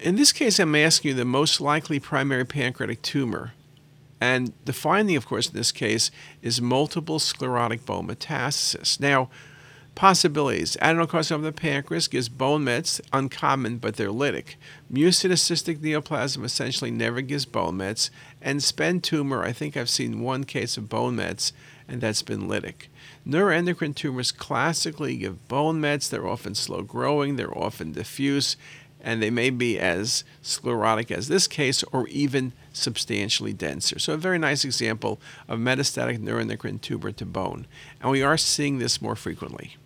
In this case, I'm asking you the most likely primary pancreatic tumor. And the finding, of course, in this case is multiple sclerotic bone metastasis. Now, possibilities adenocarcinoma of the pancreas gives bone mets, uncommon, but they're lytic. Mucin cystic neoplasm essentially never gives bone mets. And SPEN tumor, I think I've seen one case of bone mets, and that's been lytic. Neuroendocrine tumors classically give bone mets. They're often slow growing, they're often diffuse, and they may be as sclerotic as this case or even substantially denser. So, a very nice example of metastatic neuroendocrine tumor to bone. And we are seeing this more frequently.